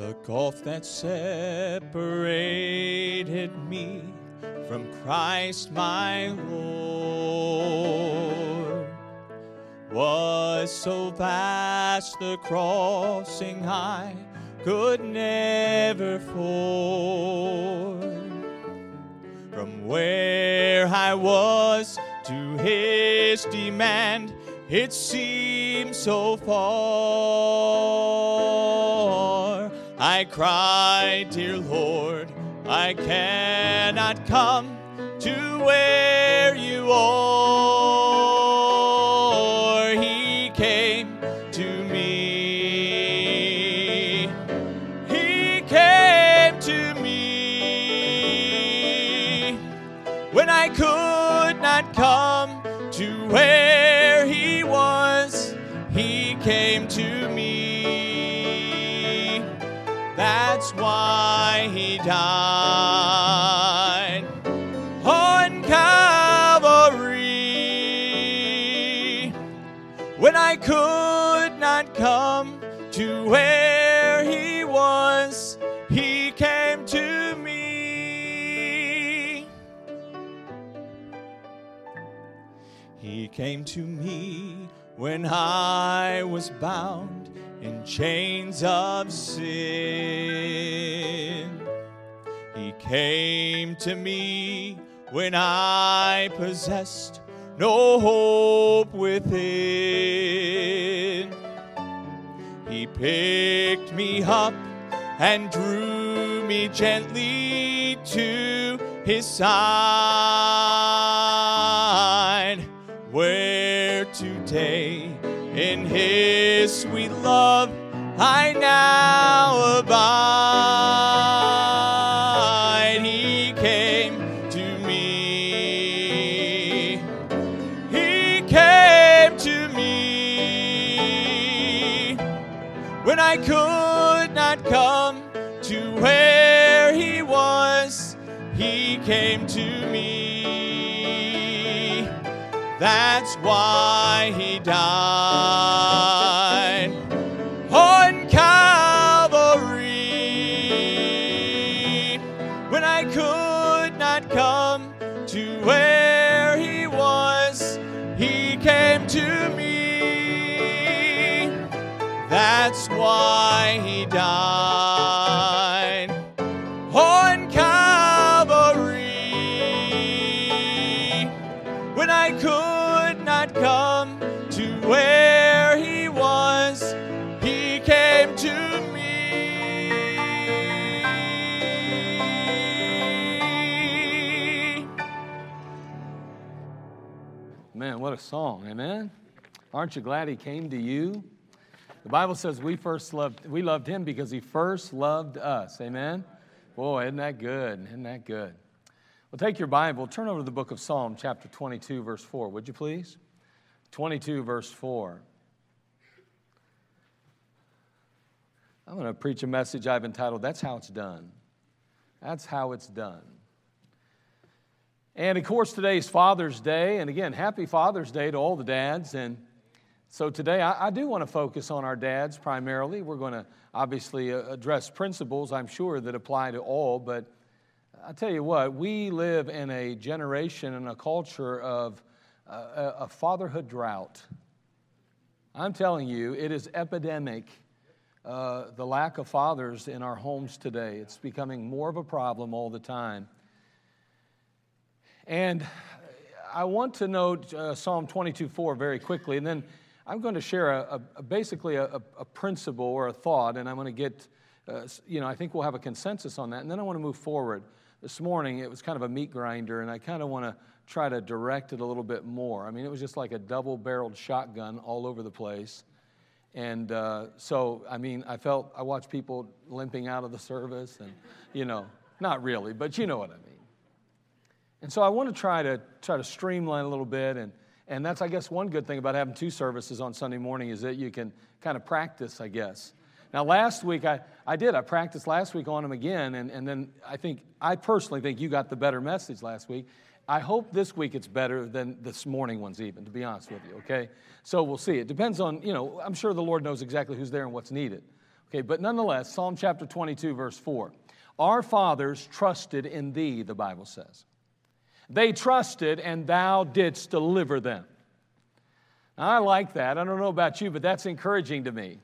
The gulf that separated me from Christ my Lord was so vast the crossing I could never ford. From where I was to his demand, it seemed so far. Cried, Dear Lord, I cannot come died on Calvary. When I could not come to where he was, he came to me. He came to me when I was bound in chains of sin. He came to me when I possessed no hope within. He picked me up and drew me gently to his side, where today in his sweet love I now Why he what a song, amen? Aren't you glad he came to you? The Bible says we first loved we loved him because he first loved us. Amen. Boy, isn't that good? Isn't that good? Well, take your Bible, turn over to the book of Psalm, chapter 22, verse 4, would you please? 22, verse 4. I'm going to preach a message I've entitled, That's How It's Done. That's How It's Done. And of course, today is Father's Day. And again, happy Father's Day to all the dads. And so today, I, I do want to focus on our dads primarily. We're going to obviously uh, address principles, I'm sure, that apply to all. But I tell you what, we live in a generation and a culture of uh, a fatherhood drought. I'm telling you, it is epidemic. Uh, the lack of fathers in our homes today. It's becoming more of a problem all the time. And I want to note uh, Psalm 22 4 very quickly, and then I'm going to share a, a basically a, a, principle or a thought, and I'm going to get, uh, you know, I think we'll have a consensus on that, and then I want to move forward. This morning, it was kind of a meat grinder, and I kind of want to try to direct it a little bit more. I mean, it was just like a double barreled shotgun all over the place. And uh, so, I mean, I felt, I watched people limping out of the service, and, you know, not really, but you know what I mean. And so I want to try to try to streamline a little bit, and, and that's, I guess, one good thing about having two services on Sunday morning is that you can kind of practice, I guess. Now, last week, I, I did. I practiced last week on them again, and, and then I think, I personally think you got the better message last week. I hope this week it's better than this morning one's even, to be honest with you, okay? So we'll see. It depends on, you know, I'm sure the Lord knows exactly who's there and what's needed. Okay, but nonetheless, Psalm chapter 22, verse 4. Our fathers trusted in thee, the Bible says. They trusted, and thou didst deliver them. I like that. I don't know about you, but that's encouraging to me.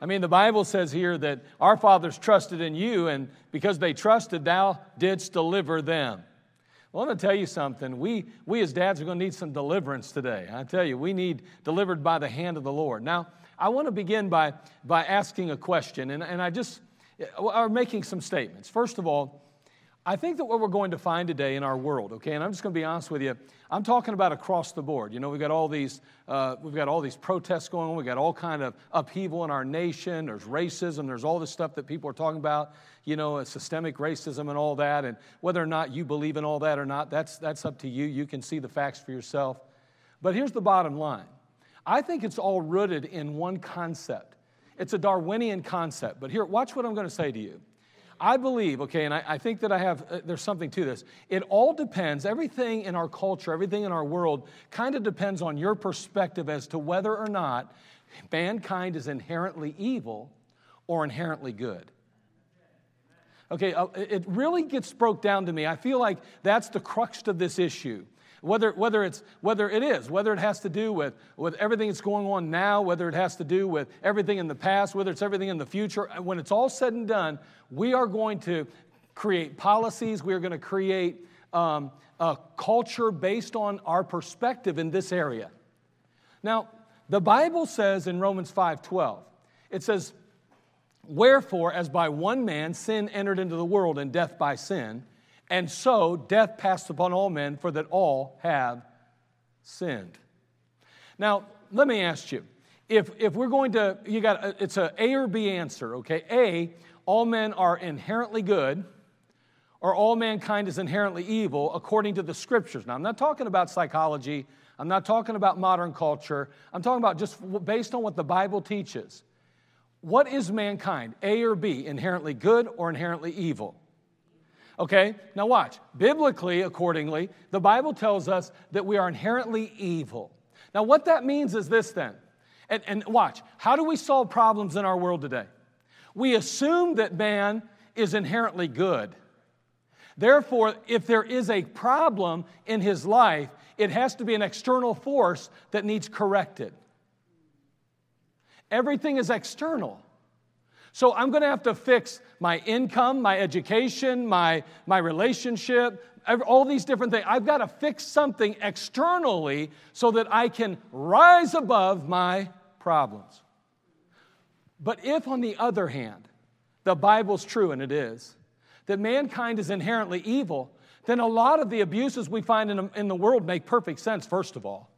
I mean, the Bible says here that our fathers trusted in you, and because they trusted, thou didst deliver them. Well, I'm going to tell you something. We, we as dads are going to need some deliverance today. I tell you, we need delivered by the hand of the Lord. Now, I want to begin by, by asking a question, and, and I just uh, are making some statements. First of all, I think that what we're going to find today in our world, okay, and I'm just going to be honest with you, I'm talking about across the board. You know, we've got all these, uh, we've got all these protests going on. We've got all kind of upheaval in our nation. There's racism. There's all this stuff that people are talking about. You know, systemic racism and all that. And whether or not you believe in all that or not, that's that's up to you. You can see the facts for yourself. But here's the bottom line. I think it's all rooted in one concept. It's a Darwinian concept. But here, watch what I'm going to say to you. I believe, okay, and I, I think that I have, uh, there's something to this. It all depends, everything in our culture, everything in our world kind of depends on your perspective as to whether or not mankind is inherently evil or inherently good. Okay, uh, it really gets broke down to me. I feel like that's the crux of this issue. Whether, whether, it's, whether it is, whether it has to do with, with everything that's going on now, whether it has to do with everything in the past, whether it's everything in the future, uh, when it's all said and done, we are going to create policies, we are going to create um, a culture based on our perspective in this area. Now, the Bible says in Romans 5:12, it says, Wherefore, as by one man sin entered into the world, and death by sin, and so death passed upon all men, for that all have sinned. Now, let me ask you if, if we're going to, you got, uh, it's a A or B answer, okay? A, all men are inherently good, or all mankind is inherently evil according to the scriptures. Now, I'm not talking about psychology, I'm not talking about modern culture, I'm talking about just based on what the Bible teaches. What is mankind, A or B, inherently good or inherently evil? Okay, now watch. Biblically, accordingly, the Bible tells us that we are inherently evil. Now, what that means is this then. And, and watch, how do we solve problems in our world today? We assume that man is inherently good. Therefore, if there is a problem in his life, it has to be an external force that needs corrected. Everything is external. So I'm going to have to fix my income, my education, my, my relationship, all these different things. I've got to fix something externally so that I can rise above my problems. But if, on the other hand, the Bible's true, and it is, that mankind is inherently evil, then a lot of the abuses we find in, in the world make perfect sense, first of all.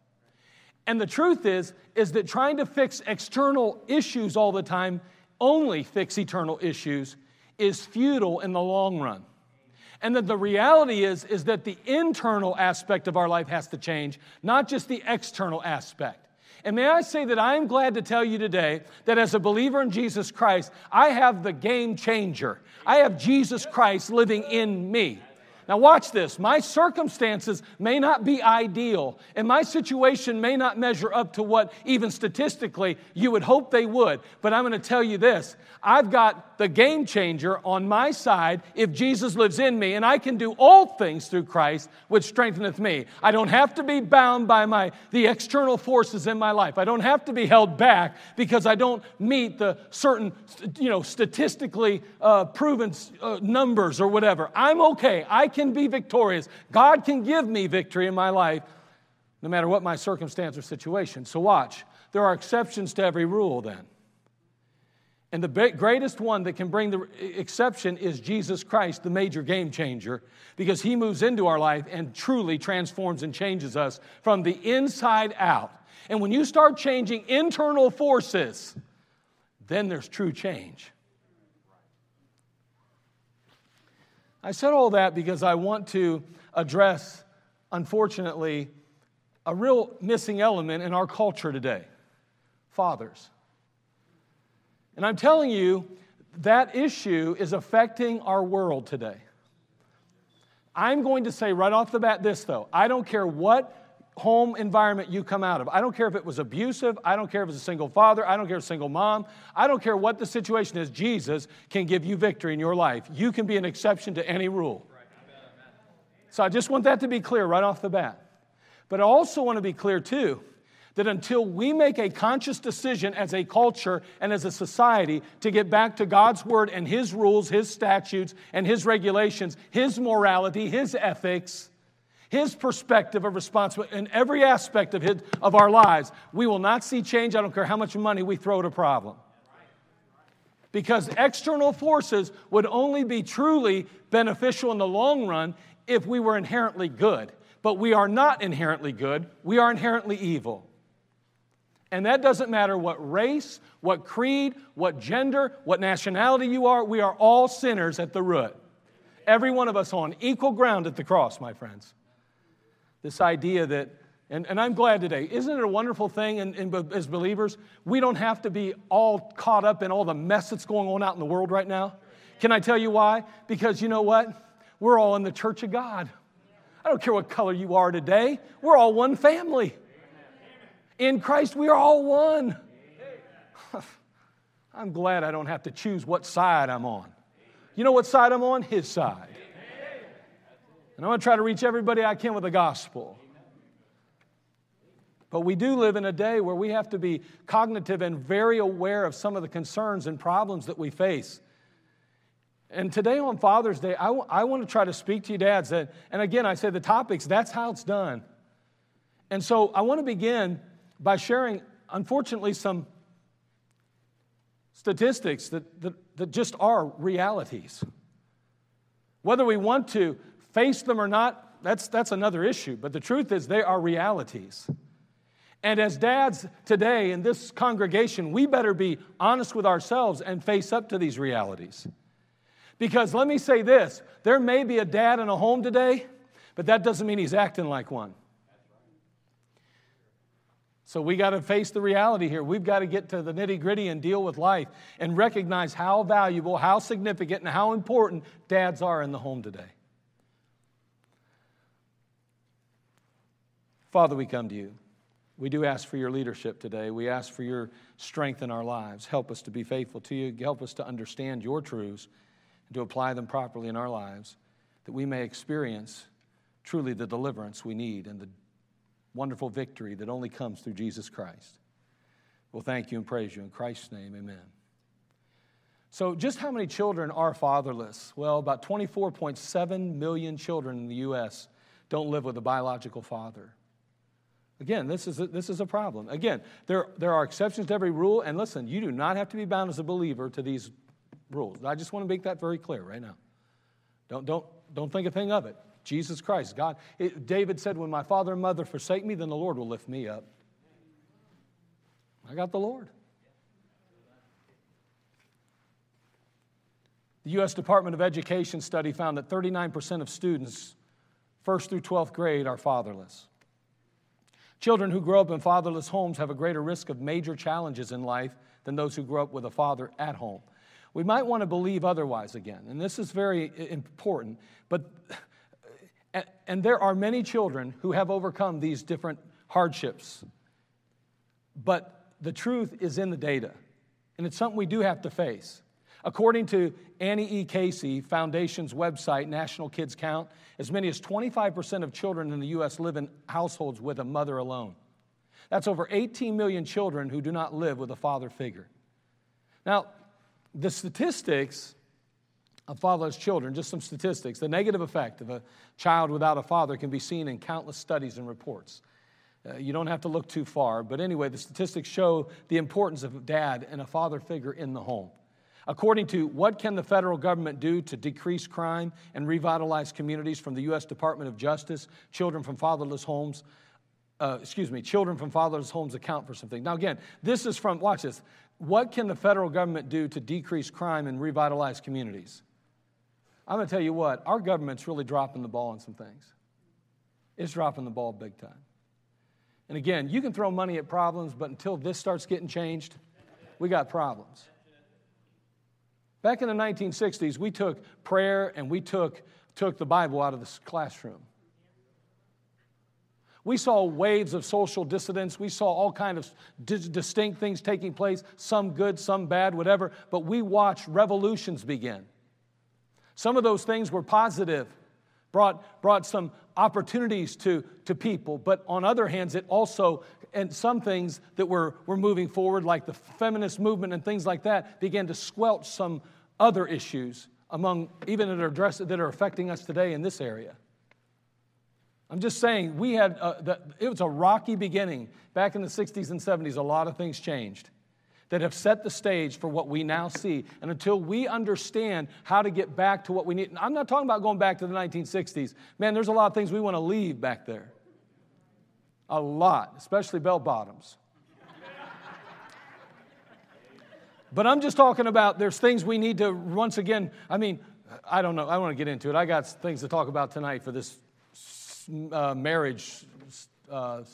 And the truth is, is that trying to fix external issues all the time only fix eternal issues is futile in the long run. And that the reality is, is that the internal aspect of our life has to change, not just the external aspect. And may I say that I am glad to tell you today that as a believer in Jesus Christ, I have the game changer. I have Jesus Christ living in me. Now, watch this. My circumstances may not be ideal, and my situation may not measure up to what, even statistically, you would hope they would. But I'm going to tell you this I've got the game changer on my side if Jesus lives in me, and I can do all things through Christ, which strengtheneth me. I don't have to be bound by my, the external forces in my life. I don't have to be held back because I don't meet the certain, you know, statistically uh, proven uh, numbers or whatever. I'm okay. I can can be victorious. God can give me victory in my life, no matter what my circumstance or situation. So, watch. There are exceptions to every rule then. And the greatest one that can bring the exception is Jesus Christ, the major game changer, because he moves into our life and truly transforms and changes us from the inside out. And when you start changing internal forces, then there's true change. I said all that because I want to address, unfortunately, a real missing element in our culture today fathers. And I'm telling you, that issue is affecting our world today. I'm going to say right off the bat this, though. I don't care what home environment you come out of. I don't care if it was abusive. I don't care if it's a single father. I don't care if a single mom. I don't care what the situation is. Jesus can give you victory in your life. You can be an exception to any rule. So I just want that to be clear right off the bat. But I also want to be clear, too, that until we make a conscious decision as a culture and as a society to get back to God's word and His rules, His statutes, and His regulations, His morality, His ethics, His perspective of responsibility in every aspect of, his, of our lives, we will not see change. I don't care how much money we throw at a problem. Because external forces would only be truly beneficial in the long run if we were inherently good. But we are not inherently good, we are inherently evil. And that doesn't matter what race, what creed, what gender, what nationality you are, we are all sinners at the root. Every one of us on equal ground at the cross, my friends. This idea that, and, and I'm glad today, isn't it a wonderful thing in, in, as believers? We don't have to be all caught up in all the mess that's going on out in the world right now. Can I tell you why? Because you know what? We're all in the church of God. I don't care what color you are today, we're all one family. In Christ, we are all one. I'm glad I don't have to choose what side I'm on. You know what side I'm on? His side. And I want to try to reach everybody I can with the gospel. But we do live in a day where we have to be cognitive and very aware of some of the concerns and problems that we face. And today on Father's Day, I, w- I want to try to speak to you dads. That, and again, I say the topics, that's how it's done. And so I want to begin by sharing, unfortunately, some statistics that, that, that just are realities. Whether we want to face them or not, that's, that's another issue. But the truth is, they are realities. And as dads today in this congregation, we better be honest with ourselves and face up to these realities. Because let me say this there may be a dad in a home today, but that doesn't mean he's acting like one. So we got to face the reality here. We've got to get to the nitty gritty and deal with life and recognize how valuable, how significant, and how important dads are in the home today. Father, we come to you. We do ask for your leadership today. We ask for your strength in our lives. Help us to be faithful to you. Help us to understand your truths and to apply them properly in our lives, that we may experience truly the deliverance we need and the wonderful victory that only comes through Jesus Christ. We'll thank you and praise you in Christ's name, amen. So, just how many children are fatherless? Well, about 24.7 million children in the U.S. don't live with a biological father. Again, this is a, this is a problem. Again, there, there are exceptions to every rule, and listen, you do not have to be bound as a believer to these rules. I just want to make that very clear right now. Don't, don't, don't think a thing of it. Jesus Christ, God. It, David said, When my father and mother forsake me, then the Lord will lift me up. I got the Lord. The U.S. Department of Education study found that 39% of students, first through 12th grade, are fatherless. Children who grow up in fatherless homes have a greater risk of major challenges in life than those who grow up with a father at home. We might want to believe otherwise again, and this is very important, but and there are many children who have overcome these different hardships. But the truth is in the data, and it's something we do have to face. According to Annie E. Casey Foundation's website, National Kids Count, as many as 25% of children in the U.S. live in households with a mother alone. That's over 18 million children who do not live with a father figure. Now, the statistics of fatherless children, just some statistics. The negative effect of a child without a father can be seen in countless studies and reports. Uh, you don't have to look too far, but anyway, the statistics show the importance of dad and a father figure in the home. According to What Can the Federal Government Do to Decrease Crime and Revitalize Communities from the U.S. Department of Justice, children from fatherless homes, uh, excuse me, children from fatherless homes account for something. Now, again, this is from, watch this. What can the federal government do to decrease crime and revitalize communities? I'm going to tell you what, our government's really dropping the ball on some things. It's dropping the ball big time. And again, you can throw money at problems, but until this starts getting changed, we got problems. Back in the 1960s, we took prayer and we took, took the Bible out of the classroom. We saw waves of social dissidence. We saw all kind of distinct things taking place, some good, some bad, whatever. But we watched revolutions begin. Some of those things were positive, brought, brought some opportunities to, to people. But on other hands, it also, and some things that were, were moving forward, like the feminist movement and things like that, began to squelch some other issues among even that are, addressed, that are affecting us today in this area. I'm just saying, we had, uh, the, it was a rocky beginning. Back in the 60s and 70s, a lot of things changed that have set the stage for what we now see. And until we understand how to get back to what we need, I'm not talking about going back to the 1960s. Man, there's a lot of things we want to leave back there. A lot, especially bell bottoms. but I'm just talking about there's things we need to, once again, I mean, I don't know, I want to get into it. I got things to talk about tonight for this uh, marriage uh,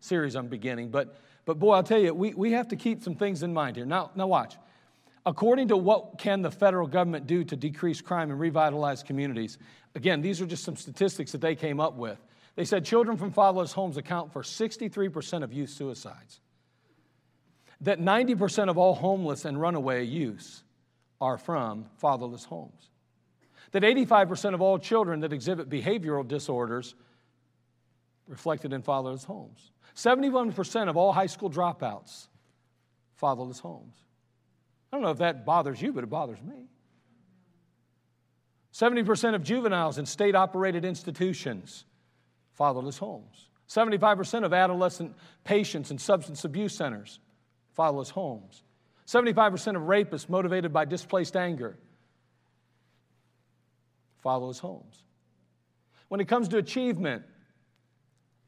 series I'm beginning. But, but boy, I'll tell you, we, we have to keep some things in mind here. Now, now, watch. According to what can the federal government do to decrease crime and revitalize communities, again, these are just some statistics that they came up with. They said children from fatherless homes account for 63% of youth suicides, that 90% of all homeless and runaway youths are from fatherless homes, that 85% of all children that exhibit behavioral disorders reflected in fatherless homes. 71% of all high school dropouts, fatherless homes. I don't know if that bothers you, but it bothers me. 70% of juveniles in state operated institutions, fatherless homes. 75% of adolescent patients in substance abuse centers, fatherless homes. 75% of rapists motivated by displaced anger, fatherless homes. When it comes to achievement,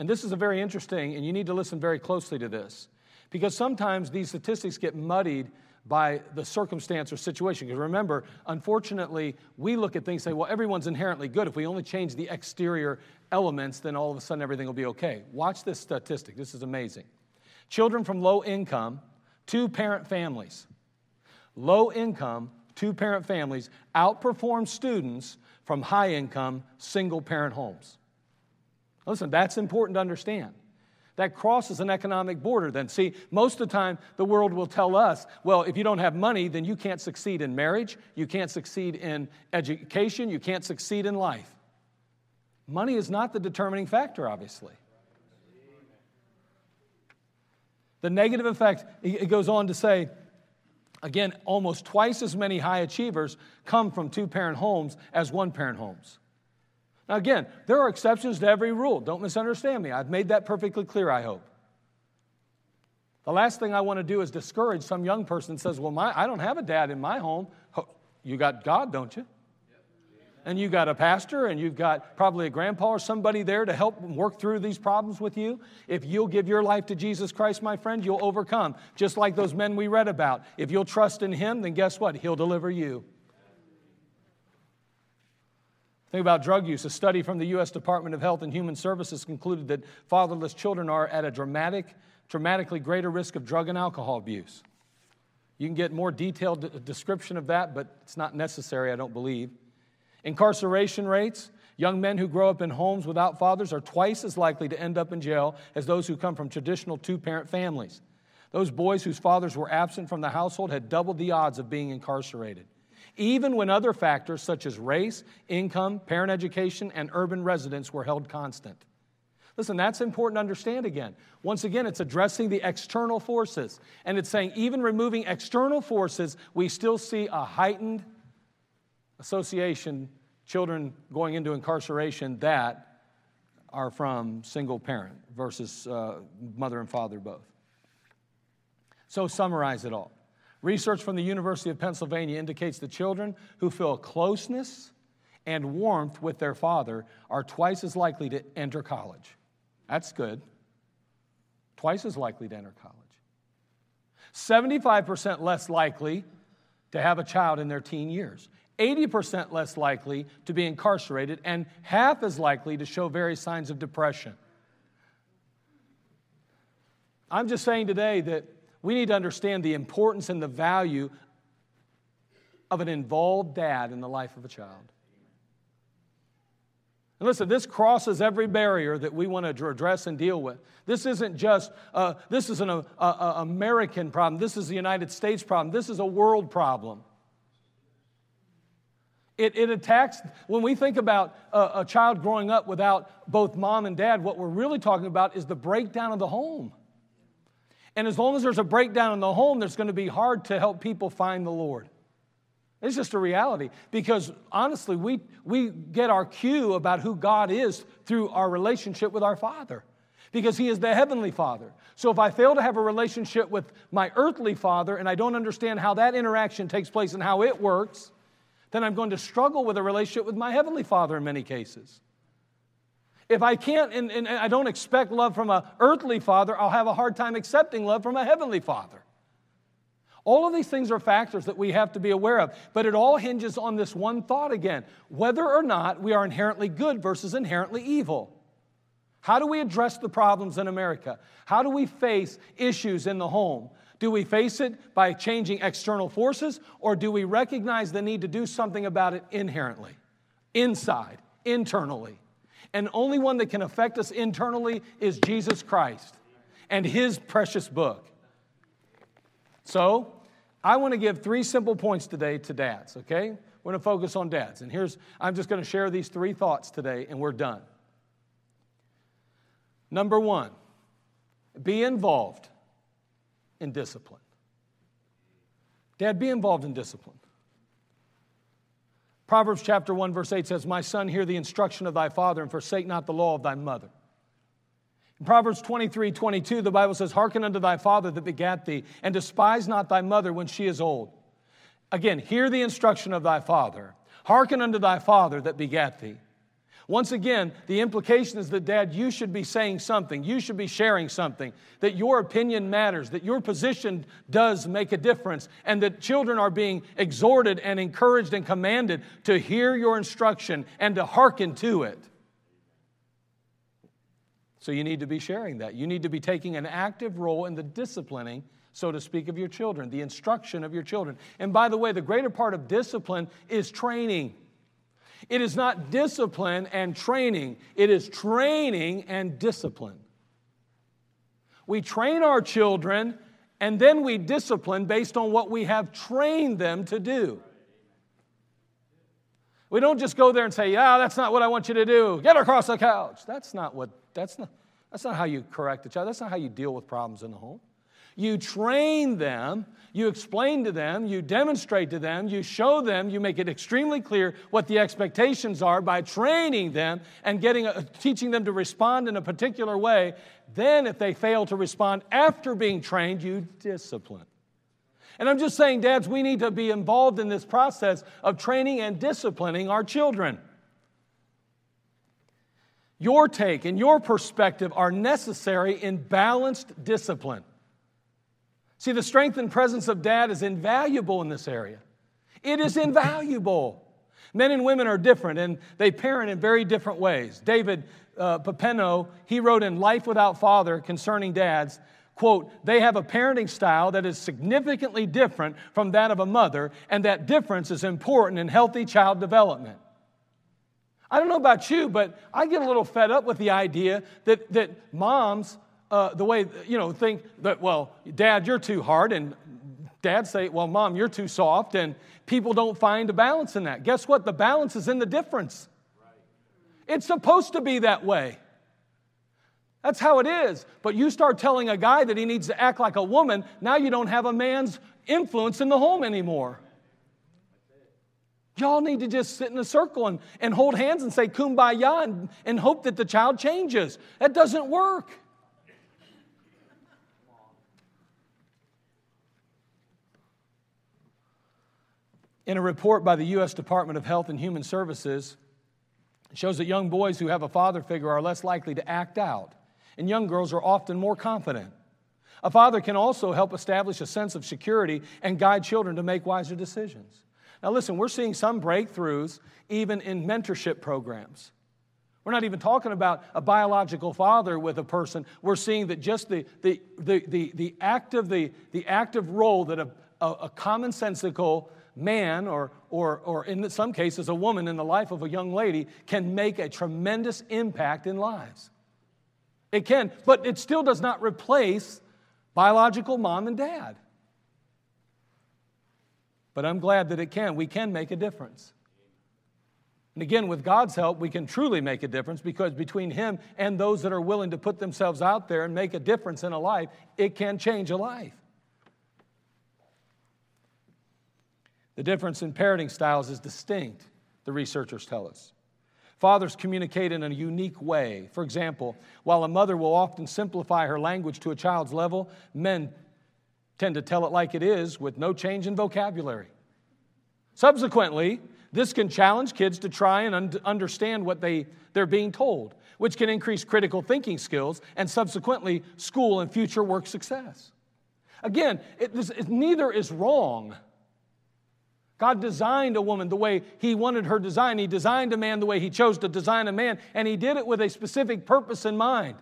and this is a very interesting, and you need to listen very closely to this, because sometimes these statistics get muddied by the circumstance or situation. Because remember, unfortunately, we look at things and say, well, everyone's inherently good. If we only change the exterior elements, then all of a sudden everything will be okay. Watch this statistic. This is amazing. Children from low income, two parent families, low income, two parent families outperform students from high income, single parent homes. Listen, that's important to understand. That crosses an economic border, then. See, most of the time, the world will tell us, well, if you don't have money, then you can't succeed in marriage, you can't succeed in education, you can't succeed in life. Money is not the determining factor, obviously. The negative effect, it goes on to say, again, almost twice as many high achievers come from two parent homes as one parent homes. Now, again, there are exceptions to every rule. Don't misunderstand me. I've made that perfectly clear, I hope. The last thing I want to do is discourage some young person that says, Well, my, I don't have a dad in my home. You got God, don't you? And you got a pastor, and you've got probably a grandpa or somebody there to help work through these problems with you. If you'll give your life to Jesus Christ, my friend, you'll overcome. Just like those men we read about. If you'll trust in Him, then guess what? He'll deliver you. Think about drug use. A study from the U.S. Department of Health and Human Services concluded that fatherless children are at a dramatic, dramatically greater risk of drug and alcohol abuse. You can get more detailed description of that, but it's not necessary, I don't believe. Incarceration rates. Young men who grow up in homes without fathers are twice as likely to end up in jail as those who come from traditional two parent families. Those boys whose fathers were absent from the household had doubled the odds of being incarcerated even when other factors such as race, income, parent education, and urban residence were held constant. Listen, that's important to understand again. Once again, it's addressing the external forces. And it's saying, even removing external forces, we still see a heightened association, children going into incarceration that are from single parent versus uh, mother and father both. So, summarize it all. Research from the University of Pennsylvania indicates that children who feel closeness and warmth with their father are twice as likely to enter college. That's good. Twice as likely to enter college. 75% less likely to have a child in their teen years. 80% less likely to be incarcerated, and half as likely to show various signs of depression. I'm just saying today that we need to understand the importance and the value of an involved dad in the life of a child. And listen, this crosses every barrier that we want to address and deal with. This isn't just, uh, this is an uh, uh, American problem. This is the United States problem. This is a world problem. It, it attacks, when we think about a, a child growing up without both mom and dad, what we're really talking about is the breakdown of the home. And as long as there's a breakdown in the home, it's going to be hard to help people find the Lord. It's just a reality because honestly, we, we get our cue about who God is through our relationship with our Father because He is the Heavenly Father. So if I fail to have a relationship with my earthly Father and I don't understand how that interaction takes place and how it works, then I'm going to struggle with a relationship with my Heavenly Father in many cases. If I can't and, and I don't expect love from an earthly father, I'll have a hard time accepting love from a heavenly father. All of these things are factors that we have to be aware of, but it all hinges on this one thought again whether or not we are inherently good versus inherently evil. How do we address the problems in America? How do we face issues in the home? Do we face it by changing external forces, or do we recognize the need to do something about it inherently, inside, internally? And only one that can affect us internally is Jesus Christ and His precious book. So, I want to give three simple points today to dads, okay? We're going to focus on dads. And here's, I'm just going to share these three thoughts today, and we're done. Number one, be involved in discipline. Dad, be involved in discipline. Proverbs chapter 1, verse 8 says, My son, hear the instruction of thy father and forsake not the law of thy mother. In Proverbs 23, 22, the Bible says, Hearken unto thy father that begat thee, and despise not thy mother when she is old. Again, hear the instruction of thy father. Hearken unto thy father that begat thee. Once again, the implication is that, Dad, you should be saying something. You should be sharing something. That your opinion matters. That your position does make a difference. And that children are being exhorted and encouraged and commanded to hear your instruction and to hearken to it. So you need to be sharing that. You need to be taking an active role in the disciplining, so to speak, of your children, the instruction of your children. And by the way, the greater part of discipline is training. It is not discipline and training, it is training and discipline. We train our children and then we discipline based on what we have trained them to do. We don't just go there and say, "Yeah, that's not what I want you to do. Get across the couch." That's not what that's not that's not how you correct a child. That's not how you deal with problems in the home. You train them, you explain to them, you demonstrate to them, you show them, you make it extremely clear what the expectations are by training them and getting a, teaching them to respond in a particular way. Then, if they fail to respond after being trained, you discipline. And I'm just saying, dads, we need to be involved in this process of training and disciplining our children. Your take and your perspective are necessary in balanced discipline. See, the strength and presence of dad is invaluable in this area. It is invaluable. Men and women are different and they parent in very different ways. David uh, Popenoe, he wrote in Life Without Father concerning dads, quote, they have a parenting style that is significantly different from that of a mother, and that difference is important in healthy child development. I don't know about you, but I get a little fed up with the idea that, that moms uh, the way, you know, think that, well, dad, you're too hard, and dad say, well, mom, you're too soft, and people don't find a balance in that. Guess what? The balance is in the difference. It's supposed to be that way. That's how it is. But you start telling a guy that he needs to act like a woman, now you don't have a man's influence in the home anymore. Y'all need to just sit in a circle and, and hold hands and say kumbaya and, and hope that the child changes. That doesn't work. In a report by the U.S. Department of Health and Human Services, shows that young boys who have a father figure are less likely to act out, and young girls are often more confident. A father can also help establish a sense of security and guide children to make wiser decisions. Now, listen, we're seeing some breakthroughs even in mentorship programs. We're not even talking about a biological father with a person. We're seeing that just the, the, the, the, the active, the, the active role that a, a, a commonsensical man or, or, or in some cases, a woman in the life of a young lady can make a tremendous impact in lives. It can, but it still does not replace biological mom and dad. But I'm glad that it can. We can make a difference. And again, with God's help, we can truly make a difference because between Him and those that are willing to put themselves out there and make a difference in a life, it can change a life. The difference in parenting styles is distinct, the researchers tell us. Fathers communicate in a unique way. For example, while a mother will often simplify her language to a child's level, men tend to tell it like it is with no change in vocabulary. Subsequently, this can challenge kids to try and un- understand what they, they're being told, which can increase critical thinking skills and subsequently school and future work success. Again, it, this, it, neither is wrong. God designed a woman the way He wanted her designed. He designed a man the way He chose to design a man, and He did it with a specific purpose in mind.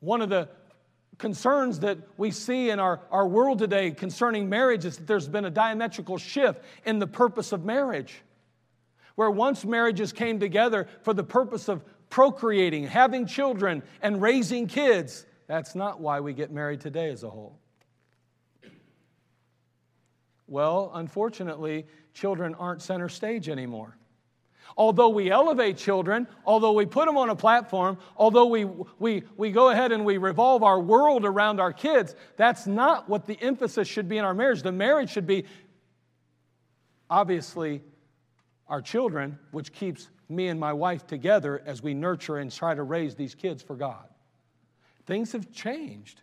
One of the concerns that we see in our, our world today concerning marriage is that there's been a diametrical shift in the purpose of marriage. Where once marriages came together for the purpose of procreating, having children, and raising kids, that's not why we get married today as a whole. Well, unfortunately, children aren't center stage anymore. Although we elevate children, although we put them on a platform, although we, we, we go ahead and we revolve our world around our kids, that's not what the emphasis should be in our marriage. The marriage should be obviously our children, which keeps me and my wife together as we nurture and try to raise these kids for God. Things have changed.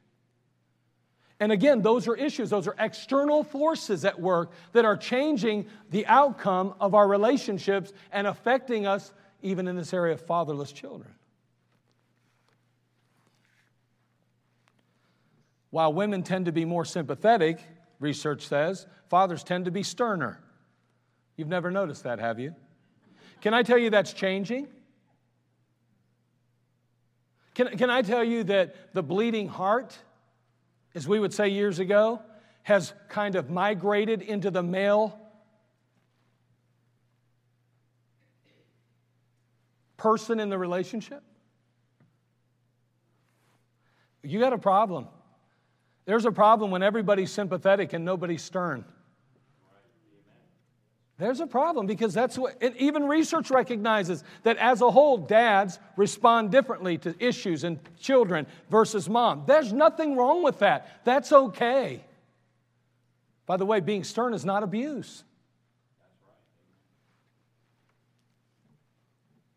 And again, those are issues, those are external forces at work that are changing the outcome of our relationships and affecting us even in this area of fatherless children. While women tend to be more sympathetic, research says, fathers tend to be sterner. You've never noticed that, have you? Can I tell you that's changing? Can, can I tell you that the bleeding heart as we would say years ago, has kind of migrated into the male person in the relationship? You got a problem. There's a problem when everybody's sympathetic and nobody's stern. There's a problem because that's what, even research recognizes that as a whole, dads respond differently to issues in children versus mom. There's nothing wrong with that. That's okay. By the way, being stern is not abuse.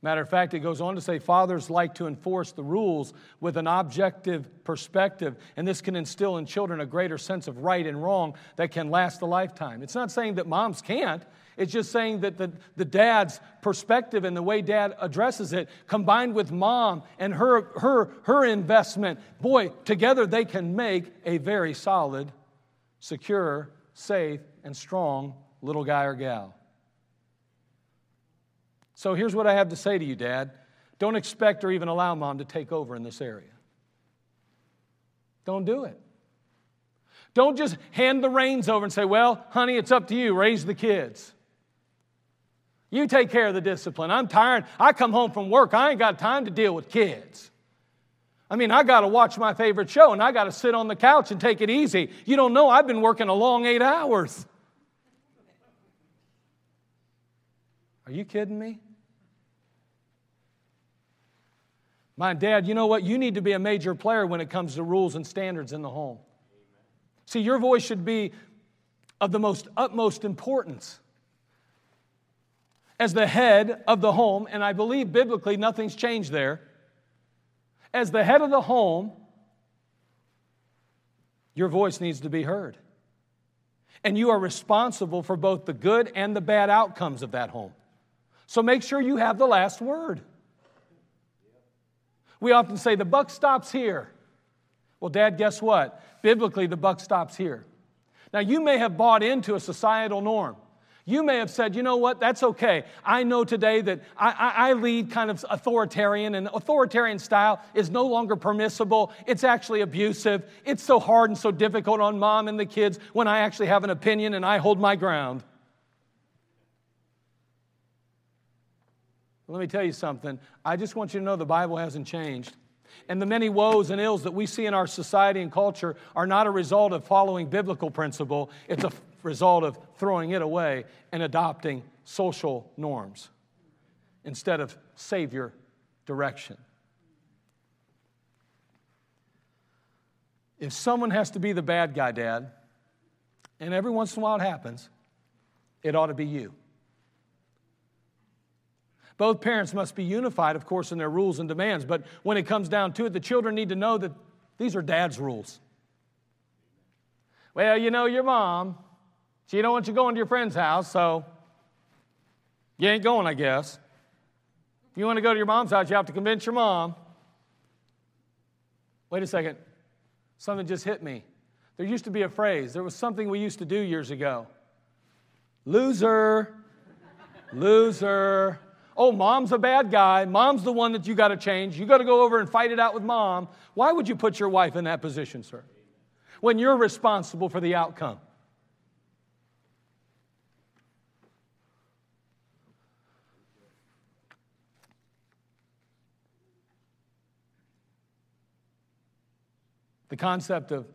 Matter of fact, it goes on to say fathers like to enforce the rules with an objective perspective, and this can instill in children a greater sense of right and wrong that can last a lifetime. It's not saying that moms can't, it's just saying that the, the dad's perspective and the way dad addresses it, combined with mom and her, her, her investment, boy, together they can make a very solid, secure, safe, and strong little guy or gal. So here's what I have to say to you, Dad. Don't expect or even allow mom to take over in this area. Don't do it. Don't just hand the reins over and say, Well, honey, it's up to you. Raise the kids. You take care of the discipline. I'm tired. I come home from work. I ain't got time to deal with kids. I mean, I got to watch my favorite show and I got to sit on the couch and take it easy. You don't know, I've been working a long eight hours. Are you kidding me? My dad, you know what? You need to be a major player when it comes to rules and standards in the home. See, your voice should be of the most utmost importance as the head of the home, and I believe biblically nothing's changed there. As the head of the home, your voice needs to be heard. And you are responsible for both the good and the bad outcomes of that home. So make sure you have the last word. We often say the buck stops here. Well, Dad, guess what? Biblically, the buck stops here. Now, you may have bought into a societal norm. You may have said, you know what, that's okay. I know today that I, I, I, lead kind of authoritarian, and authoritarian style is no longer permissible. It's actually abusive. It's so hard and so difficult on mom and the kids when I actually have an opinion and I hold my ground. Let me tell you something. I just want you to know the Bible hasn't changed. And the many woes and ills that we see in our society and culture are not a result of following biblical principle, it's a result of throwing it away and adopting social norms instead of Savior direction. If someone has to be the bad guy, Dad, and every once in a while it happens, it ought to be you. Both parents must be unified, of course, in their rules and demands, but when it comes down to it, the children need to know that these are dad's rules. Well, you know, your mom, she don't want you going to your friend's house, so you ain't going, I guess. If you want to go to your mom's house, you have to convince your mom. Wait a second. Something just hit me. There used to be a phrase. There was something we used to do years ago. Loser. Loser. Oh, mom's a bad guy. Mom's the one that you got to change. You got to go over and fight it out with mom. Why would you put your wife in that position, sir? When you're responsible for the outcome. The concept of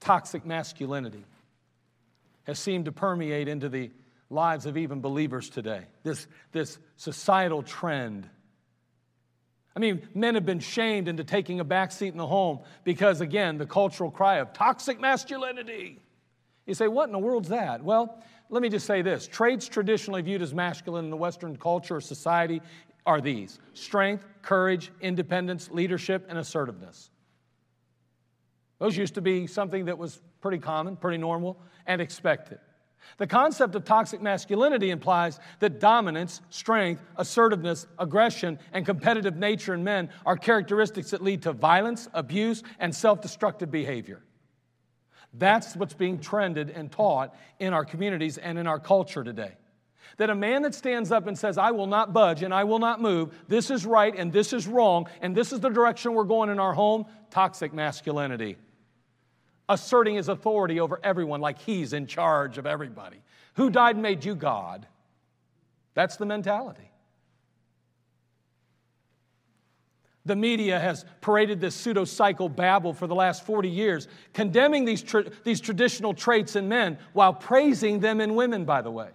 toxic masculinity has seemed to permeate into the lives of even believers today. This, this societal trend. I mean, men have been shamed into taking a back seat in the home because, again, the cultural cry of toxic masculinity. You say, what in the world's that? Well, let me just say this traits traditionally viewed as masculine in the Western culture or society are these strength, courage, independence, leadership, and assertiveness. Those used to be something that was pretty common, pretty normal, and expected. The concept of toxic masculinity implies that dominance, strength, assertiveness, aggression, and competitive nature in men are characteristics that lead to violence, abuse, and self destructive behavior. That's what's being trended and taught in our communities and in our culture today. That a man that stands up and says, I will not budge and I will not move, this is right and this is wrong, and this is the direction we're going in our home, toxic masculinity asserting his authority over everyone like he's in charge of everybody. Who died and made you God? That's the mentality. The media has paraded this pseudo psychobabble for the last 40 years, condemning these, tra- these traditional traits in men while praising them in women, by the way.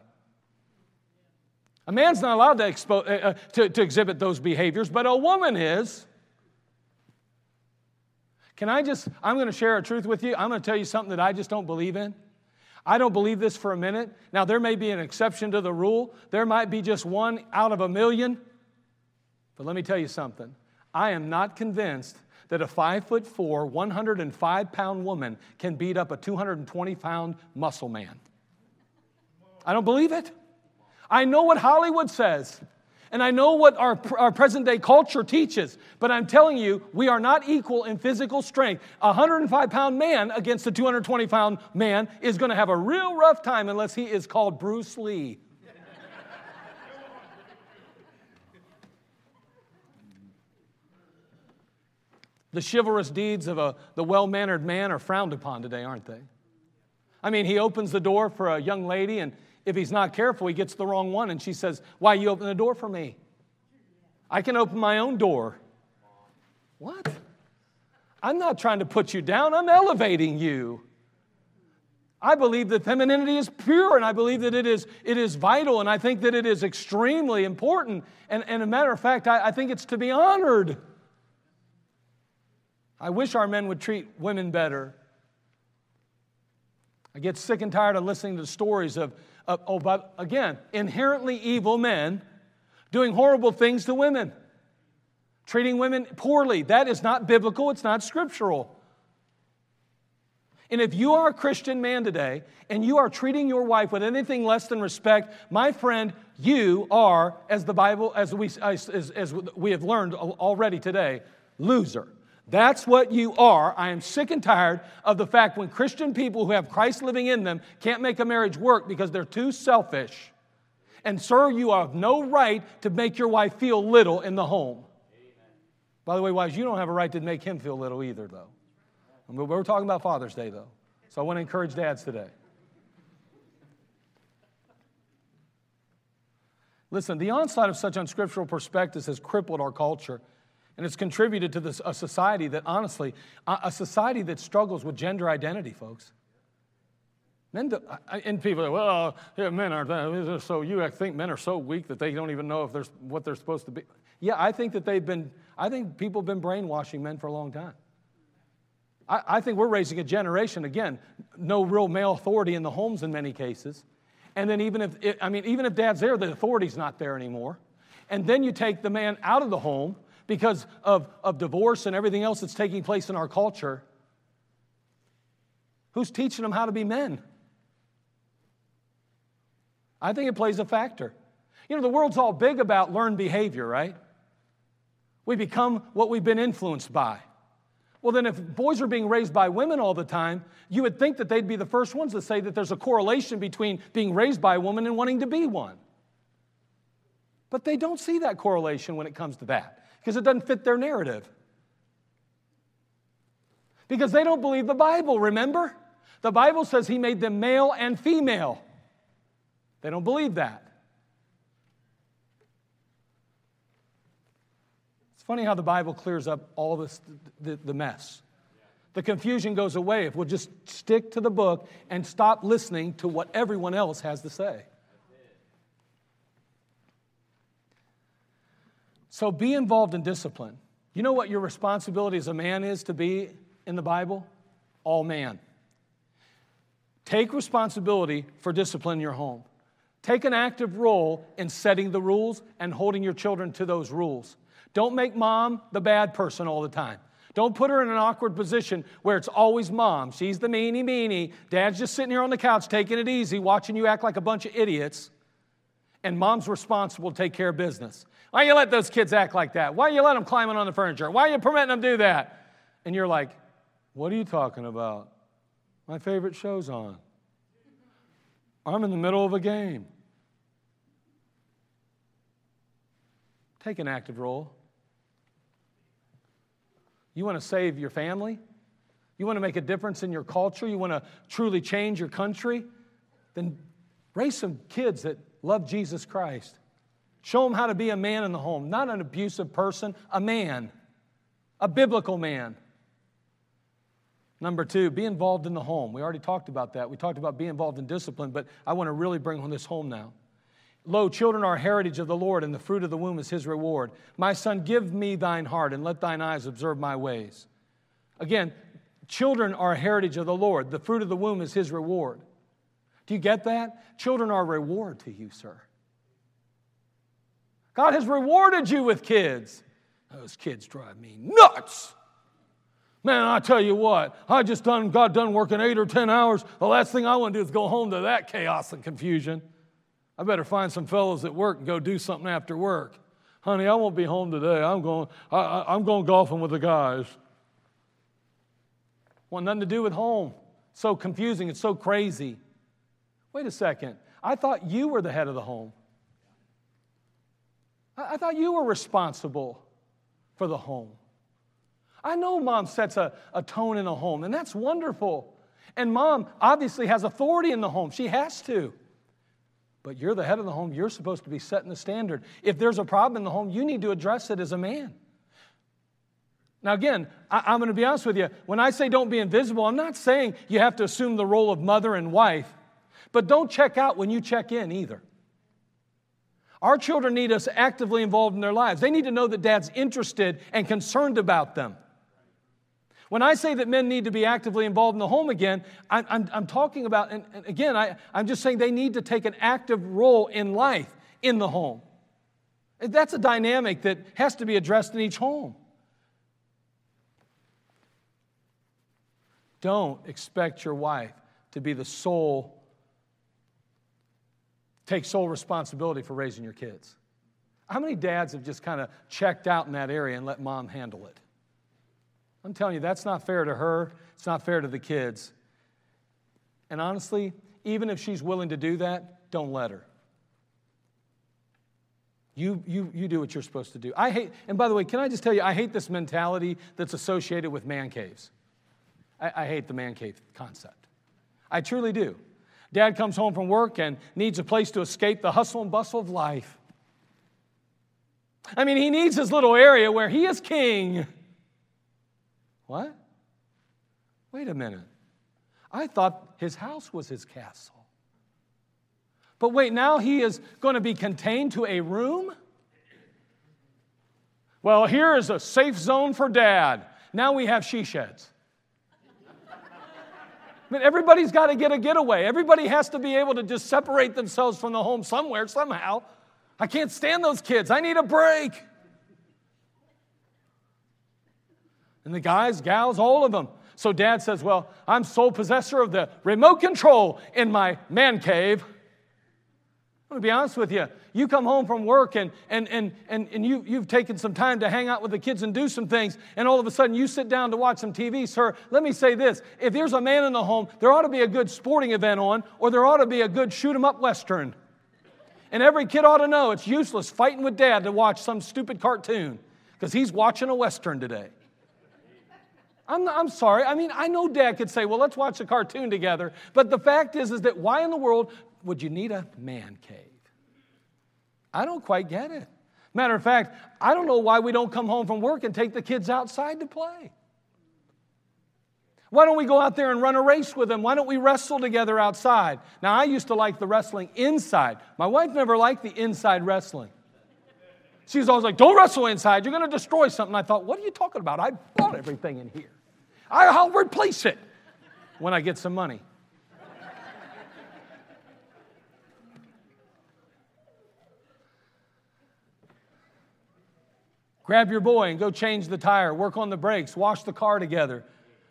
A man's not allowed to, expo- uh, uh to, to exhibit those behaviors, but a woman is. Can I just, I'm going to share a truth with you. I'm going to tell you something that I just don't believe in. I don't believe this for a minute. Now, there may be an exception to the rule, there might be just one out of a million. But let me tell you something. I am not convinced that a five foot four, 105 pound woman can beat up a 220 pound muscle man. I don't believe it. I know what Hollywood says. And I know what our, our present day culture teaches, but I'm telling you, we are not equal in physical strength. A 105 pound man against a 220 pound man is going to have a real rough time unless he is called Bruce Lee. the chivalrous deeds of a, the well mannered man are frowned upon today, aren't they? I mean, he opens the door for a young lady and if he's not careful, he gets the wrong one, and she says, Why you open the door for me? I can open my own door. What? I'm not trying to put you down, I'm elevating you. I believe that femininity is pure, and I believe that it is, it is vital, and I think that it is extremely important. And, and a matter of fact, I, I think it's to be honored. I wish our men would treat women better. I get sick and tired of listening to stories of uh, oh, but again, inherently evil men doing horrible things to women, treating women poorly. That is not biblical, it's not scriptural. And if you are a Christian man today and you are treating your wife with anything less than respect, my friend, you are, as the Bible, as we, as, as we have learned already today, loser. That's what you are. I am sick and tired of the fact when Christian people who have Christ living in them can't make a marriage work because they're too selfish. And, sir, you have no right to make your wife feel little in the home. Amen. By the way, wives, you don't have a right to make him feel little either, though. I mean, we're talking about Father's Day, though. So I want to encourage dads today. Listen, the onslaught of such unscriptural perspectives has crippled our culture. And it's contributed to this, a society that, honestly, a society that struggles with gender identity, folks. Men do, and people are, well, yeah, men aren't uh, so you think men are so weak that they don't even know if they're what they're supposed to be. Yeah, I think that they've been, I think people have been brainwashing men for a long time. I, I think we're raising a generation, again, no real male authority in the homes in many cases. And then even if, I mean, even if dad's there, the authority's not there anymore. And then you take the man out of the home because of, of divorce and everything else that's taking place in our culture. Who's teaching them how to be men? I think it plays a factor. You know, the world's all big about learned behavior, right? We become what we've been influenced by. Well, then, if boys are being raised by women all the time, you would think that they'd be the first ones to say that there's a correlation between being raised by a woman and wanting to be one. But they don't see that correlation when it comes to that because it doesn't fit their narrative. Because they don't believe the Bible, remember? The Bible says he made them male and female. They don't believe that. It's funny how the Bible clears up all this, the, the mess. The confusion goes away if we'll just stick to the book and stop listening to what everyone else has to say. So be involved in discipline. You know what your responsibility as a man is to be in the Bible? All man. Take responsibility for discipline in your home. Take an active role in setting the rules and holding your children to those rules. Don't make mom the bad person all the time. Don't put her in an awkward position where it's always mom. She's the meanie meanie. Dad's just sitting here on the couch taking it easy, watching you act like a bunch of idiots. And mom's responsible to take care of business. Why you let those kids act like that? Why you let them climbing on the furniture? Why you permitting them do that? And you're like, what are you talking about? My favorite show's on. I'm in the middle of a game. Take an active role. You want to save your family? You want to make a difference in your culture? You want to truly change your country? Then raise some kids that love Jesus Christ. Show them how to be a man in the home, not an abusive person, a man, a biblical man. Number two, be involved in the home. We already talked about that. We talked about being involved in discipline, but I want to really bring this home now. Lo, children are a heritage of the Lord, and the fruit of the womb is his reward. My son, give me thine heart, and let thine eyes observe my ways. Again, children are a heritage of the Lord. The fruit of the womb is his reward. Do you get that? Children are a reward to you, sir. God has rewarded you with kids. Those kids drive me nuts. Man, I tell you what, I just done got done working eight or ten hours. The last thing I want to do is go home to that chaos and confusion. I better find some fellows at work and go do something after work. Honey, I won't be home today. I'm going, I, I'm going golfing with the guys. Want nothing to do with home. So confusing. It's so crazy. Wait a second. I thought you were the head of the home. I, I thought you were responsible for the home. I know mom sets a, a tone in a home, and that's wonderful. And mom obviously has authority in the home. She has to. But you're the head of the home. You're supposed to be setting the standard. If there's a problem in the home, you need to address it as a man. Now, again, I, am going to be honest with you. When I say don't be invisible, I'm not saying you have to assume the role of mother and wife, but don't check out when you check in either. Our children need us actively involved in their lives. They need to know that dad's interested and concerned about them. When I say that men need to be actively involved in the home again, I'm, I'm, I'm talking about, and, and again, I, I'm just saying they need to take an active role in life in the home. That's a dynamic that has to be addressed in each home. Don't expect your wife to be the sole, take sole responsibility for raising your kids. How many dads have just kind of checked out in that area and let mom handle it? I'm telling you, that's not fair to her. It's not fair to the kids. And honestly, even if she's willing to do that, don't let her. You, you, you do what you're supposed to do. I hate, and by the way, can I just tell you, I hate this mentality that's associated with man caves. I, I hate the man cave concept. I truly do. Dad comes home from work and needs a place to escape the hustle and bustle of life. I mean, he needs his little area where he is king. What? Wait a minute. I thought his house was his castle. But wait, now he is going to be contained to a room? Well, here is a safe zone for dad. Now we have she sheds. I mean, everybody's got to get a getaway. Everybody has to be able to just separate themselves from the home somewhere, somehow. I can't stand those kids. I need a break. And the guys, gals, all of them. So dad says, Well, I'm sole possessor of the remote control in my man cave. I'm going to be honest with you. You come home from work and, and, and, and, and you, you've taken some time to hang out with the kids and do some things, and all of a sudden you sit down to watch some TV. Sir, let me say this. If there's a man in the home, there ought to be a good sporting event on, or there ought to be a good shoot 'em up Western. And every kid ought to know it's useless fighting with dad to watch some stupid cartoon because he's watching a Western today. I'm, I'm sorry. I mean, I know dad could say, well, let's watch a cartoon together. But the fact is, is that why in the world would you need a man cave? I don't quite get it. Matter of fact, I don't know why we don't come home from work and take the kids outside to play. Why don't we go out there and run a race with them? Why don't we wrestle together outside? Now, I used to like the wrestling inside. My wife never liked the inside wrestling. She was always like, Don't wrestle inside, you're going to destroy something. I thought, What are you talking about? I bought everything in here. I'll replace it when I get some money. Grab your boy and go change the tire, work on the brakes, wash the car together.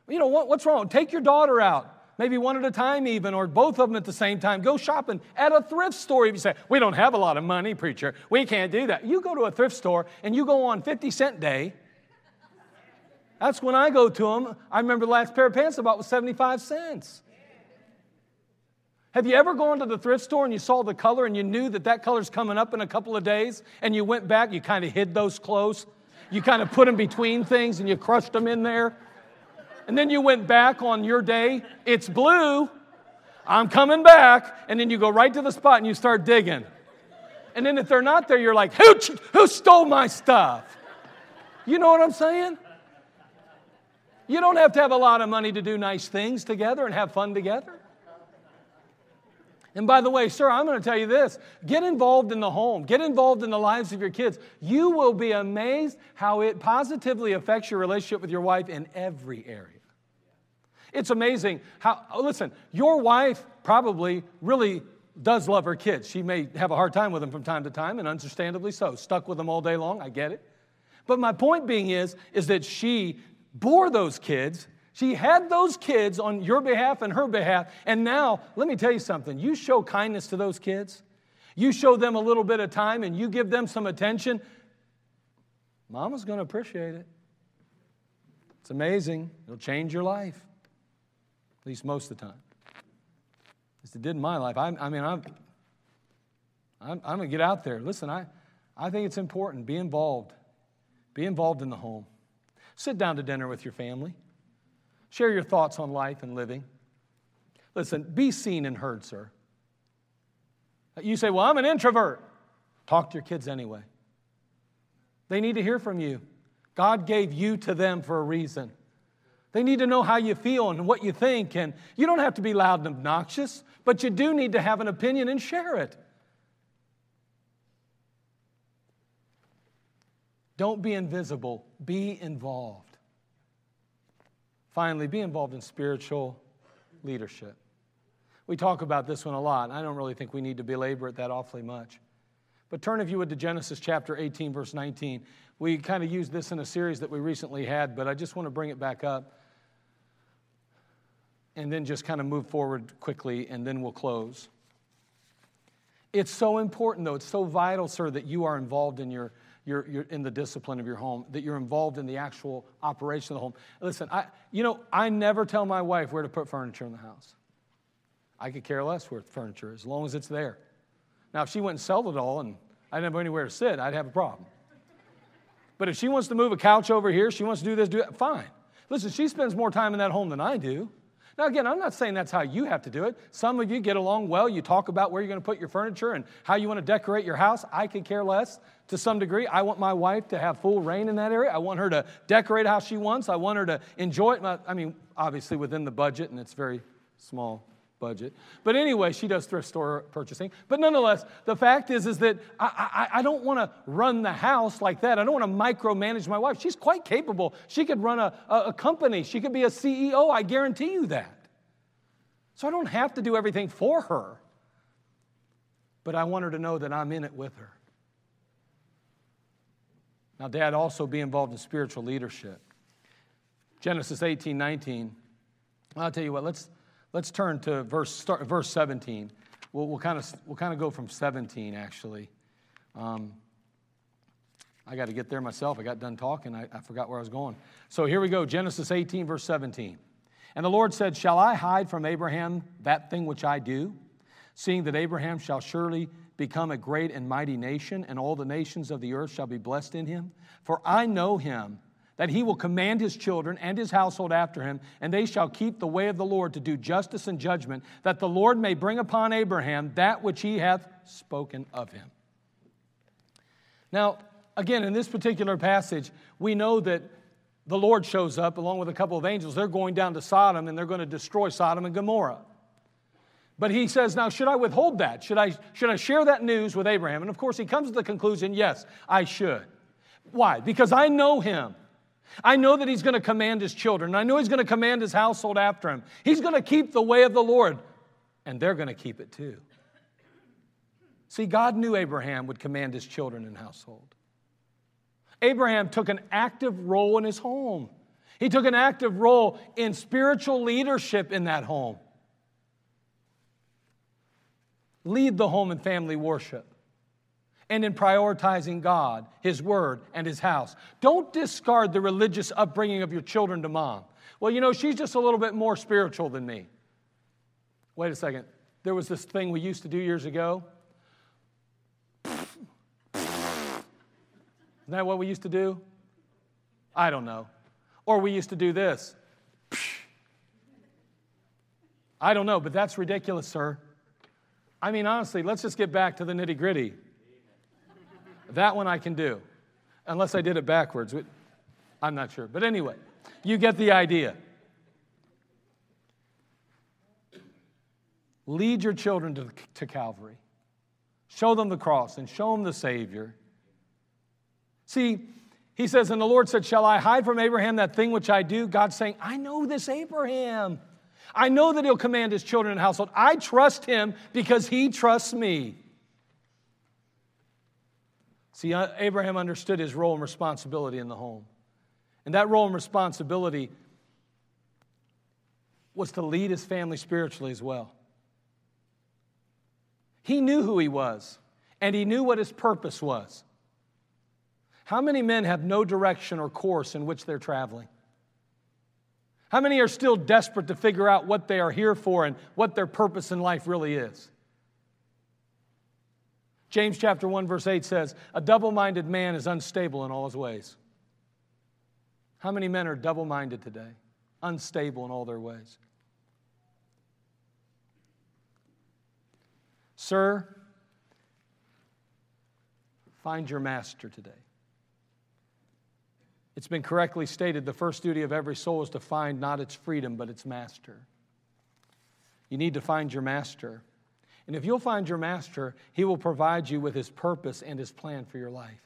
You know, what, what's wrong? Take your daughter out, maybe one at a time, even, or both of them at the same time. Go shopping at a thrift store. If you say, We don't have a lot of money, preacher, we can't do that. You go to a thrift store and you go on 50 cent day. That's when I go to them. I remember the last pair of pants I bought was 75 cents. Have you ever gone to the thrift store and you saw the color and you knew that that color's coming up in a couple of days and you went back, you kind of hid those clothes, you kind of put them between things and you crushed them in there? And then you went back on your day, it's blue, I'm coming back, and then you go right to the spot and you start digging. And then if they're not there, you're like, who, who stole my stuff? You know what I'm saying? You don't have to have a lot of money to do nice things together and have fun together. And by the way, sir, I'm going to tell you this get involved in the home, get involved in the lives of your kids. You will be amazed how it positively affects your relationship with your wife in every area. It's amazing how, oh, listen, your wife probably really does love her kids. She may have a hard time with them from time to time, and understandably so. Stuck with them all day long, I get it. But my point being is, is that she bore those kids she had those kids on your behalf and her behalf. And now, let me tell you something. You show kindness to those kids, you show them a little bit of time, and you give them some attention. Mama's going to appreciate it. It's amazing. It'll change your life, at least most of the time. As it did in my life. I, I mean, I'm, I'm, I'm going to get out there. Listen, I, I think it's important. Be involved. Be involved in the home. Sit down to dinner with your family. Share your thoughts on life and living. Listen, be seen and heard, sir. You say, Well, I'm an introvert. Talk to your kids anyway. They need to hear from you. God gave you to them for a reason. They need to know how you feel and what you think. And you don't have to be loud and obnoxious, but you do need to have an opinion and share it. Don't be invisible, be involved. Finally, be involved in spiritual leadership. We talk about this one a lot. I don't really think we need to belabor it that awfully much. But turn, if you would, to Genesis chapter 18, verse 19. We kind of used this in a series that we recently had, but I just want to bring it back up and then just kind of move forward quickly, and then we'll close. It's so important, though. It's so vital, sir, that you are involved in your, you're, you're in the discipline of your home, that you're involved in the actual operation of the home. Listen, I, you know, I never tell my wife where to put furniture in the house. I could care less where the furniture is, as long as it's there. Now, if she went and sold it all and I didn't have anywhere to sit, I'd have a problem. But if she wants to move a couch over here, she wants to do this, do that, fine. Listen, she spends more time in that home than I do. Now, again, I'm not saying that's how you have to do it. Some of you get along well. You talk about where you're going to put your furniture and how you want to decorate your house. I could care less to some degree. I want my wife to have full rein in that area. I want her to decorate how she wants. I want her to enjoy it. I mean, obviously within the budget, and it's very small budget. But anyway, she does thrift store purchasing. But nonetheless, the fact is, is that I, I, I don't want to run the house like that. I don't want to micromanage my wife. She's quite capable. She could run a, a, a company. She could be a CEO. I guarantee you that. So I don't have to do everything for her. But I want her to know that I'm in it with her. Now, Dad, also be involved in spiritual leadership. Genesis 18, 19. I'll tell you what, let's Let's turn to verse, start, verse 17. We'll, we'll, kind of, we'll kind of go from 17, actually. Um, I got to get there myself. I got done talking. I, I forgot where I was going. So here we go Genesis 18, verse 17. And the Lord said, Shall I hide from Abraham that thing which I do, seeing that Abraham shall surely become a great and mighty nation, and all the nations of the earth shall be blessed in him? For I know him that he will command his children and his household after him, and they shall keep the way of the Lord to do justice and judgment, that the Lord may bring upon Abraham that which he hath spoken of him. Now, again, in this particular passage, we know that the Lord shows up along with a couple of angels. They're going down to Sodom and they're going to destroy Sodom and Gomorrah. But he says, Now, should I withhold that? Should I, should I share that news with Abraham? And of course, he comes to the conclusion, Yes, I should. Why? Because I know him. I know that he's going to command his children. I know he's going to command his household after him. He's going to keep the way of the Lord, and they're going to keep it too. See, God knew Abraham would command his children and household. Abraham took an active role in his home. He took an active role in spiritual leadership in that home. Lead the home and family worship and in prioritizing God, His Word, and His house. Don't discard the religious upbringing of your children to mom. Well, you know, she's just a little bit more spiritual than me. Wait a second. There was this thing we used to do years ago. Isn't that what we used to do? I don't know. Or we used to do this. I don't know, but that's ridiculous, sir. I mean, honestly, let's just get back to the nitty gritty. That one I can do, unless I did it backwards. I'm not sure. But anyway, you get the idea. Lead your children to, to Calvary. Show them the cross and show them the Savior. See, he says, And the Lord said, Shall I hide from Abraham that thing which I do? God's saying, I know this Abraham. I know that he'll command his children and household. I trust him because he trusts me. See, uh, Abraham understood his role and responsibility in the home. And that role and responsibility was to lead his family spiritually as well. He knew who he was, and he knew what his purpose was. How many men have no direction or course in which they're traveling? How many are still desperate to figure out what they are here for and what their purpose in life really is? James chapter 1 verse 8 says, "A double-minded man is unstable in all his ways." How many men are double-minded today? Unstable in all their ways. Sir, find your master today. It's been correctly stated the first duty of every soul is to find not its freedom, but its master. You need to find your master. And if you'll find your master, he will provide you with his purpose and his plan for your life.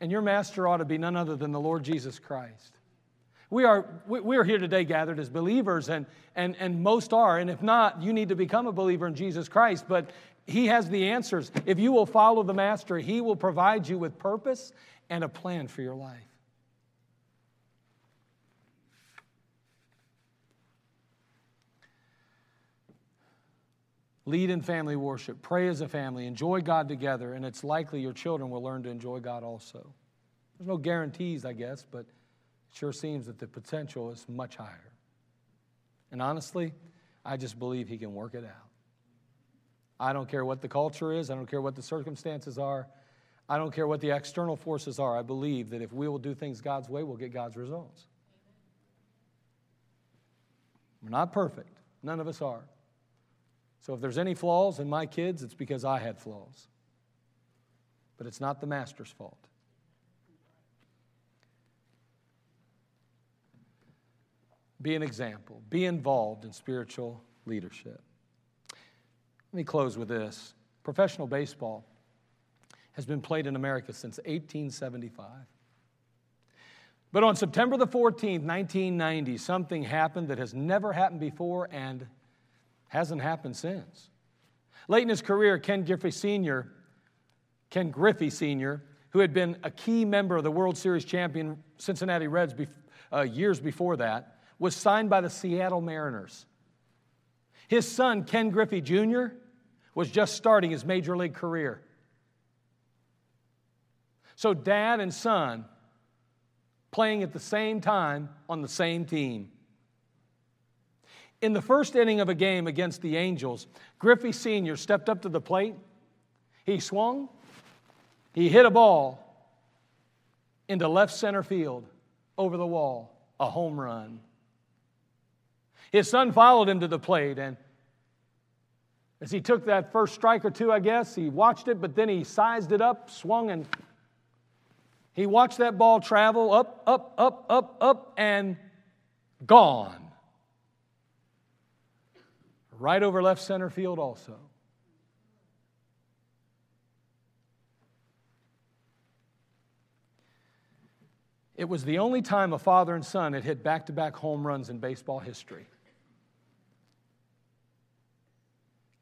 And your master ought to be none other than the Lord Jesus Christ. We are, we are here today gathered as believers, and, and, and most are. And if not, you need to become a believer in Jesus Christ. But He has the answers. If you will follow the Master, He will provide you with purpose and a plan for your life. Lead in family worship, pray as a family, enjoy God together, and it's likely your children will learn to enjoy God also. There's no guarantees, I guess, but it sure seems that the potential is much higher. And honestly, I just believe He can work it out. I don't care what the culture is, I don't care what the circumstances are, I don't care what the external forces are. I believe that if we will do things God's way, we'll get God's results. We're not perfect, none of us are. So if there's any flaws in my kids, it's because I had flaws. But it's not the master's fault. Be an example, be involved in spiritual leadership. Let me close with this. Professional baseball has been played in America since 1875. But on September the 14th, 1990, something happened that has never happened before and hasn't happened since. Late in his career, Ken Griffey Sr., Ken Griffey Sr., who had been a key member of the World Series champion Cincinnati Reds be- uh, years before that, was signed by the Seattle Mariners. His son, Ken Griffey Jr., was just starting his major league career. So, dad and son playing at the same time on the same team. In the first inning of a game against the Angels, Griffey Sr. stepped up to the plate. He swung, he hit a ball into left center field over the wall, a home run. His son followed him to the plate, and as he took that first strike or two, I guess, he watched it, but then he sized it up, swung, and he watched that ball travel up, up, up, up, up, and gone. Right over left center field, also. It was the only time a father and son had hit back to back home runs in baseball history.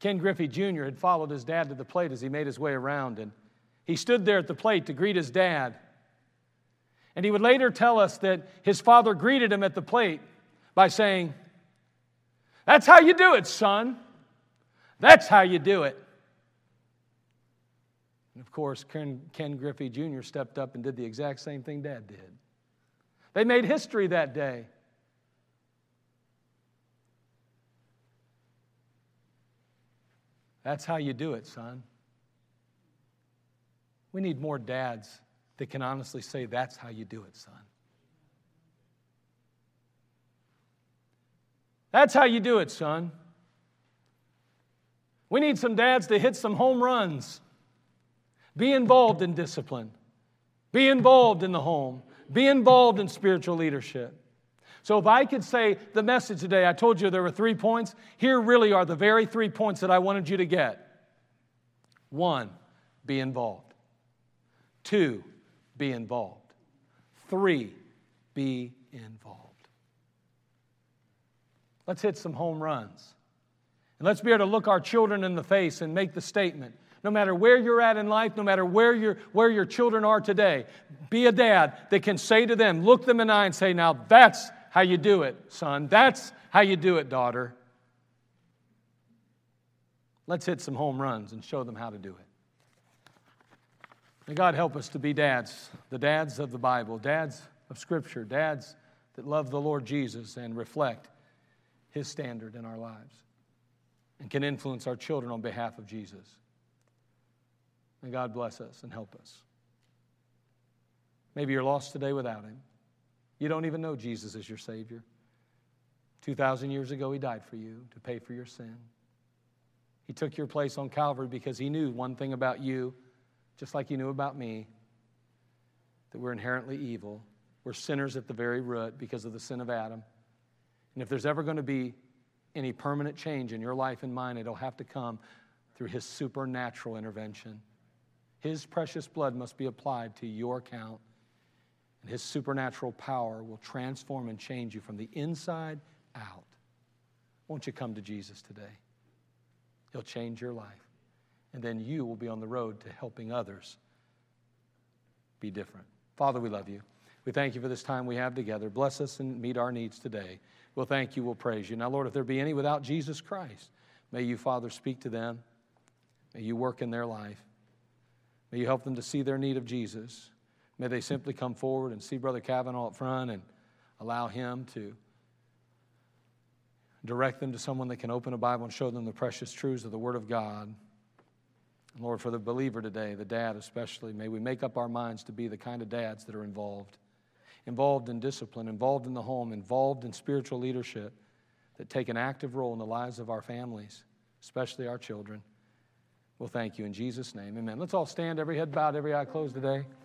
Ken Griffey Jr. had followed his dad to the plate as he made his way around, and he stood there at the plate to greet his dad. And he would later tell us that his father greeted him at the plate by saying, That's how you do it, son. That's how you do it. And of course, Ken, Ken Griffey Jr. stepped up and did the exact same thing dad did. They made history that day. That's how you do it, son. We need more dads that can honestly say, That's how you do it, son. That's how you do it, son. We need some dads to hit some home runs. Be involved in discipline. Be involved in the home. Be involved in spiritual leadership. So, if I could say the message today, I told you there were three points. Here really are the very three points that I wanted you to get. One, be involved. Two, be involved. Three, be involved. Let's hit some home runs. And let's be able to look our children in the face and make the statement no matter where you're at in life, no matter where, you where your children are today, be a dad that can say to them, look them in the eye and say, Now that's how you do it, son. That's how you do it, daughter. Let's hit some home runs and show them how to do it. May God help us to be dads, the dads of the Bible, dads of Scripture, dads that love the Lord Jesus and reflect His standard in our lives and can influence our children on behalf of Jesus. May God bless us and help us. Maybe you're lost today without Him. You don't even know Jesus is your Savior. 2,000 years ago, He died for you to pay for your sin. He took your place on Calvary because He knew one thing about you, just like He knew about me that we're inherently evil. We're sinners at the very root because of the sin of Adam. And if there's ever going to be any permanent change in your life and mine, it'll have to come through His supernatural intervention. His precious blood must be applied to your account and His supernatural power will transform and change you from the inside out. Won't you come to Jesus today? He'll change your life. And then you will be on the road to helping others be different. Father, we love you. We thank you for this time we have together. Bless us and meet our needs today. We'll thank you. We'll praise you. Now, Lord, if there be any without Jesus Christ, May you, Father, speak to them. May you work in their life. May you help them to see their need of Jesus. May they simply come forward and see Brother Kavanaugh up front and allow him to direct them to someone that can open a Bible and show them the precious truths of the Word of God. Lord, for the believer today, the dad especially, may we make up our minds to be the kind of dads that are involved, involved in discipline, involved in the home, involved in spiritual leadership, that take an active role in the lives of our families, especially our children. Well, thank you in Jesus' name. Amen. Let's all stand, every head bowed, every eye closed today.